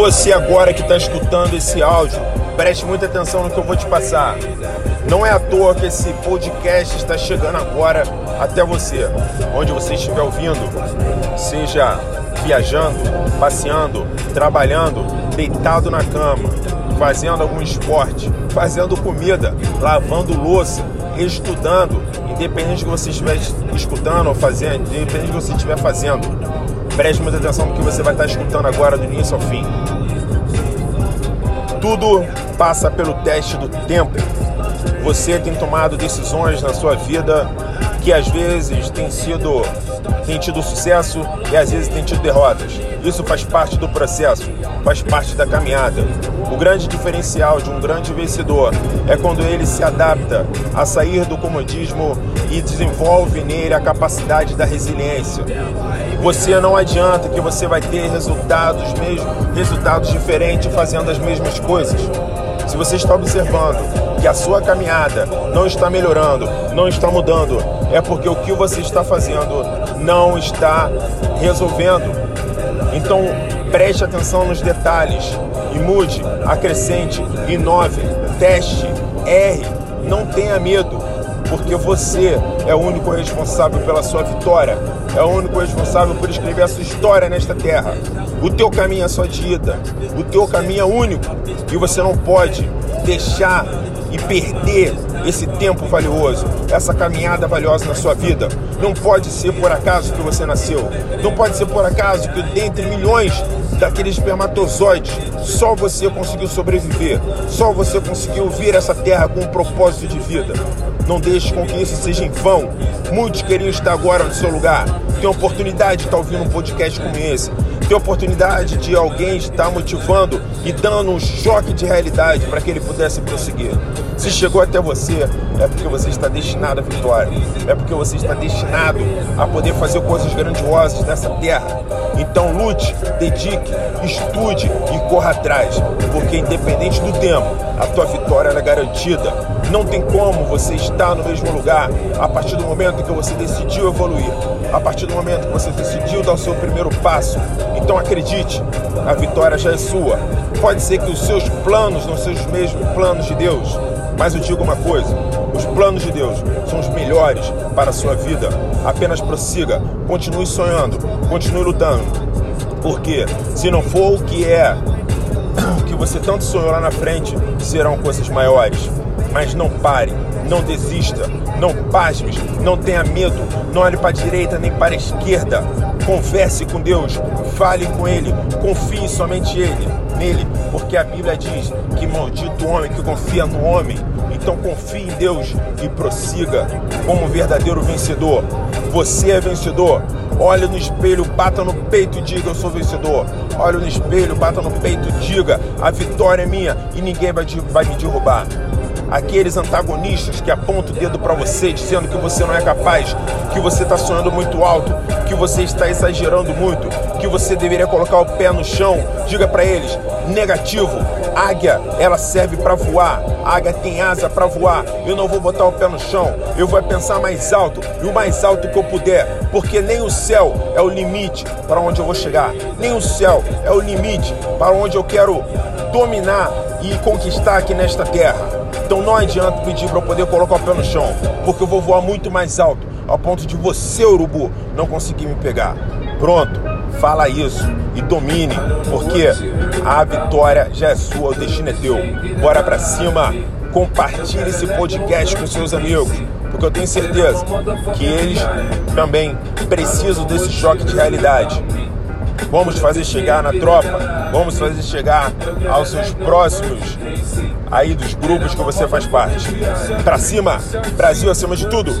Você agora que está escutando esse áudio, preste muita atenção no que eu vou te passar. Não é à toa que esse podcast está chegando agora até você, onde você estiver ouvindo, seja viajando, passeando, trabalhando, deitado na cama, fazendo algum esporte, fazendo comida, lavando louça, estudando, independente do que você estiver escutando ou fazendo, independente do que você estiver fazendo. Preste muita atenção no que você vai estar escutando agora do início ao fim. Tudo passa pelo teste do tempo. Você tem tomado decisões na sua vida que às vezes tem sido tem tido sucesso e às vezes tem tido derrotas. Isso faz parte do processo, faz parte da caminhada. O grande diferencial de um grande vencedor é quando ele se adapta a sair do comodismo e desenvolve nele a capacidade da resiliência. Você não adianta que você vai ter resultados mesmo, resultados diferentes fazendo as mesmas coisas. Se você está observando que a sua caminhada não está melhorando, não está mudando, é porque o que você está fazendo não está resolvendo. Então preste atenção nos detalhes e mude, acrescente, inove, teste, erre, não tenha medo, porque você é o único responsável pela sua vitória, é o único responsável por escrever a sua história nesta terra. O teu caminho é só de ida, o teu caminho é único e você não pode deixar e perder esse tempo valioso, essa caminhada valiosa na sua vida. Não pode ser por acaso que você nasceu. Não pode ser por acaso que dentre milhões daqueles espermatozoides, só você conseguiu sobreviver. Só você conseguiu vir essa terra com um propósito de vida. Não deixe com que isso seja em vão. Muitos queriam estar agora no seu lugar. Tem a oportunidade de estar ouvindo um podcast como esse. Tem a oportunidade de alguém estar motivando e dando um choque de realidade para que ele pudesse prosseguir. Se chegou até você, é porque você está destinado à vitória. É porque você está destinado a poder fazer coisas grandiosas nessa terra. Então lute, dedique, estude e corra atrás, porque independente do tempo, a tua vitória é garantida. Não tem como você estar no mesmo lugar a partir do momento que você decidiu evoluir, a partir do momento que você decidiu dar o seu primeiro passo. Então acredite, a vitória já é sua. Pode ser que os seus planos não sejam os mesmos planos de Deus, mas eu digo uma coisa: os planos de Deus são os melhores para a sua vida. Apenas prossiga, continue sonhando, continue lutando. Porque se não for o que é, o que você tanto sonhou lá na frente, serão coisas maiores. Mas não pare, não desista, não pasmes, não tenha medo, não olhe para a direita nem para a esquerda. Converse com Deus, fale com Ele, confie somente Ele, nele, porque a Bíblia diz que maldito o homem que confia no homem. Então confie em Deus e prossiga como um verdadeiro vencedor. Você é vencedor. Olhe no espelho, bata no peito e diga: Eu sou vencedor. Olhe no espelho, bata no peito e diga: A vitória é minha e ninguém vai, vai me derrubar aqueles antagonistas que apontam o dedo para você, dizendo que você não é capaz, que você está sonhando muito alto, que você está exagerando muito, que você deveria colocar o pé no chão, diga para eles: negativo, águia, ela serve para voar, águia tem asa para voar. Eu não vou botar o pé no chão, eu vou pensar mais alto e o mais alto que eu puder, porque nem o céu é o limite para onde eu vou chegar, nem o céu é o limite para onde eu quero dominar e conquistar aqui nesta terra. Então não adianta pedir para eu poder colocar o pé no chão, porque eu vou voar muito mais alto, ao ponto de você, urubu, não conseguir me pegar. Pronto, fala isso e domine, porque a vitória já é sua, o destino é teu. Bora pra cima, compartilhe esse podcast com seus amigos, porque eu tenho certeza que eles também precisam desse choque de realidade. Vamos fazer chegar na tropa, vamos fazer chegar aos seus próximos aí dos grupos que você faz parte. Pra cima, Brasil acima de tudo.